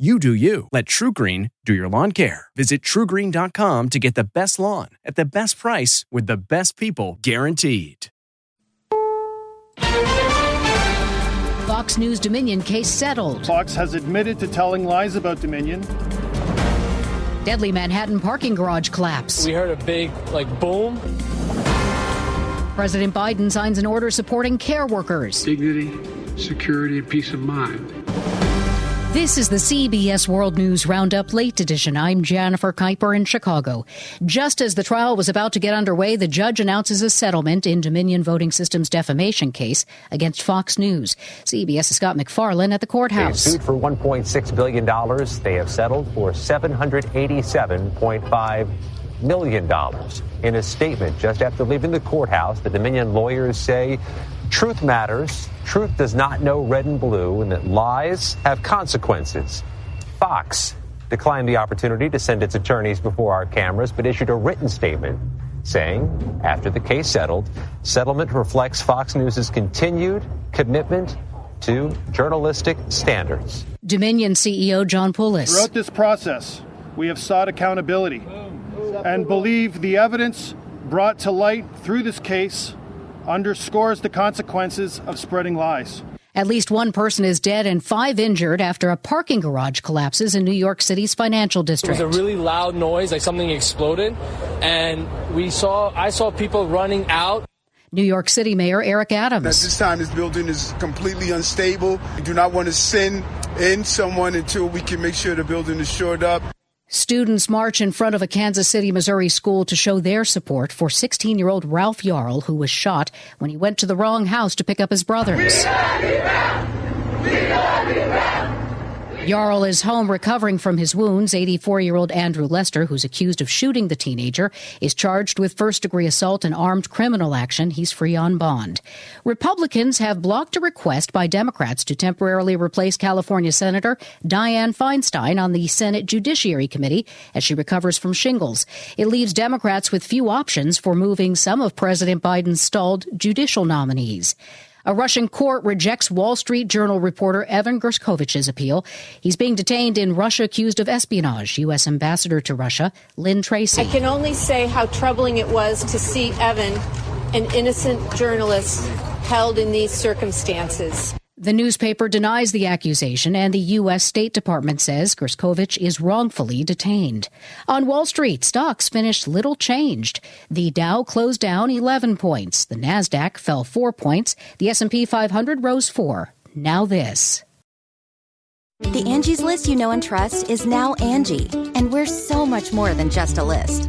You do you. Let TrueGreen do your lawn care. Visit truegreen.com to get the best lawn at the best price with the best people guaranteed. Fox News Dominion case settled. Fox has admitted to telling lies about Dominion. Deadly Manhattan parking garage collapse. We heard a big, like, boom. President Biden signs an order supporting care workers. Dignity, security, and peace of mind. This is the CBS World News Roundup Late Edition. I'm Jennifer Keiper in Chicago. Just as the trial was about to get underway, the judge announces a settlement in Dominion Voting Systems defamation case against Fox News. CBS's Scott MacFarlane at the courthouse. They sued for $1.6 billion. They have settled for $787.5 million. In a statement just after leaving the courthouse, the Dominion lawyers say truth matters truth does not know red and blue and that lies have consequences. Fox declined the opportunity to send its attorneys before our cameras, but issued a written statement saying, after the case settled, settlement reflects Fox News' continued commitment to journalistic standards. Dominion CEO John Poulos. Throughout this process, we have sought accountability and believe the evidence brought to light through this case underscores the consequences of spreading lies. At least one person is dead and five injured after a parking garage collapses in New York City's financial district. It was a really loud noise, like something exploded, and we saw I saw people running out. New York City Mayor Eric Adams. At this time, this building is completely unstable. We do not want to send in someone until we can make sure the building is shored up. Students march in front of a Kansas City, Missouri school to show their support for 16 year old Ralph Yarl, who was shot when he went to the wrong house to pick up his brothers. Yarl is home recovering from his wounds. 84 year old Andrew Lester, who's accused of shooting the teenager, is charged with first degree assault and armed criminal action. He's free on bond. Republicans have blocked a request by Democrats to temporarily replace California Senator Dianne Feinstein on the Senate Judiciary Committee as she recovers from shingles. It leaves Democrats with few options for moving some of President Biden's stalled judicial nominees. A Russian court rejects Wall Street Journal reporter Evan Gershkovich's appeal. He's being detained in Russia accused of espionage. U.S. Ambassador to Russia, Lynn Tracy. I can only say how troubling it was to see Evan, an innocent journalist, held in these circumstances. The newspaper denies the accusation, and the U.S. State Department says Gershkovich is wrongfully detained. On Wall Street, stocks finished little changed. The Dow closed down 11 points. The Nasdaq fell 4 points. The S&P 500 rose 4. Now this. The Angie's list you know and trust is now Angie, and we're so much more than just a list.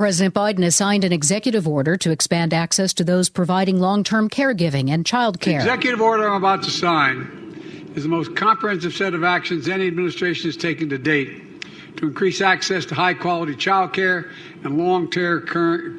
President Biden has signed an executive order to expand access to those providing long term caregiving and child care. The executive order I'm about to sign is the most comprehensive set of actions any administration has taken to date to increase access to high quality child care and long term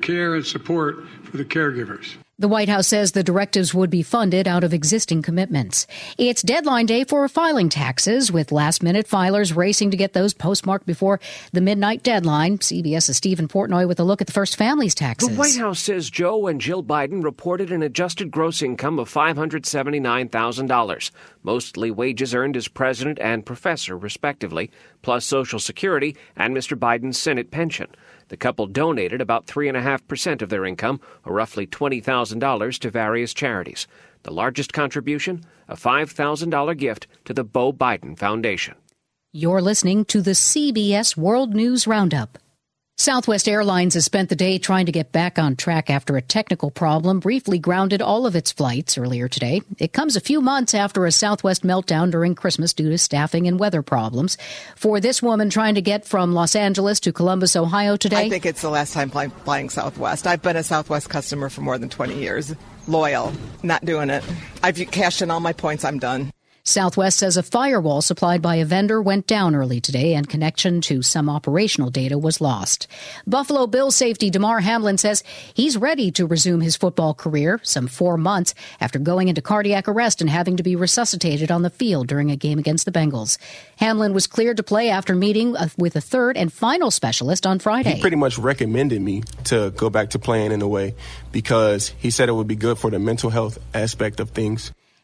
care and support for the caregivers. The White House says the directives would be funded out of existing commitments. It's deadline day for filing taxes, with last minute filers racing to get those postmarked before the midnight deadline. CBS's Steven Portnoy with a look at the first family's taxes. The White House says Joe and Jill Biden reported an adjusted gross income of $579,000, mostly wages earned as president and professor, respectively, plus Social Security and Mr. Biden's Senate pension. The couple donated about 3.5% of their income, or roughly $20,000, to various charities. The largest contribution, a $5,000 gift to the Beau Biden Foundation. You're listening to the CBS World News Roundup. Southwest Airlines has spent the day trying to get back on track after a technical problem briefly grounded all of its flights earlier today. It comes a few months after a Southwest meltdown during Christmas due to staffing and weather problems. For this woman trying to get from Los Angeles to Columbus, Ohio today, I think it's the last time flying, flying Southwest. I've been a Southwest customer for more than 20 years. Loyal, not doing it. I've cashed in all my points. I'm done. Southwest says a firewall supplied by a vendor went down early today and connection to some operational data was lost. Buffalo Bills safety Damar Hamlin says he's ready to resume his football career some four months after going into cardiac arrest and having to be resuscitated on the field during a game against the Bengals. Hamlin was cleared to play after meeting uh, with a third and final specialist on Friday. He pretty much recommended me to go back to playing in a way because he said it would be good for the mental health aspect of things.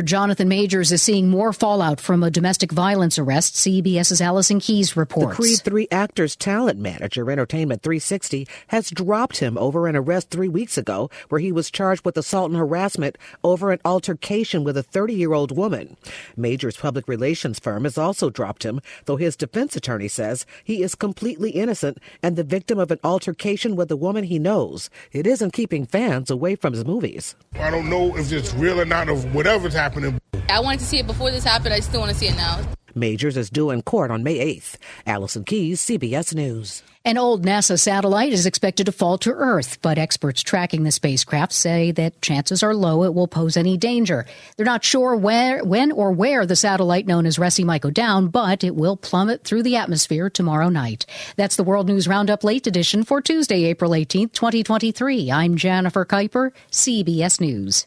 Jonathan Majors is seeing more fallout from a domestic violence arrest. CBS's Allison Keyes reports. The Creed 3 actor's talent manager, Entertainment 360, has dropped him over an arrest three weeks ago where he was charged with assault and harassment over an altercation with a 30 year old woman. Majors' public relations firm has also dropped him, though his defense attorney says he is completely innocent and the victim of an altercation with a woman he knows. It isn't keeping fans away from his movies. I don't know if it's real or not, or whatever's happening. I wanted to see it before this happened. I still want to see it now. Majors is due in court on May 8th. Allison Keyes, CBS News. An old NASA satellite is expected to fall to Earth, but experts tracking the spacecraft say that chances are low it will pose any danger. They're not sure where, when or where the satellite known as RHESSI might go down, but it will plummet through the atmosphere tomorrow night. That's the World News Roundup Late Edition for Tuesday, April 18th, 2023. I'm Jennifer Keiper, CBS News.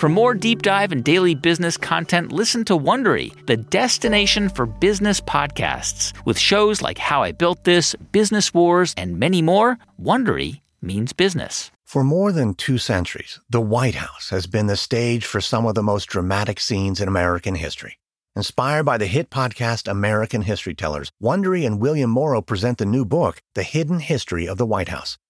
For more deep dive and daily business content, listen to Wondery, the destination for business podcasts. With shows like How I Built This, Business Wars, and many more, Wondery means business. For more than two centuries, the White House has been the stage for some of the most dramatic scenes in American history. Inspired by the hit podcast American History Tellers, Wondery and William Morrow present the new book, The Hidden History of the White House.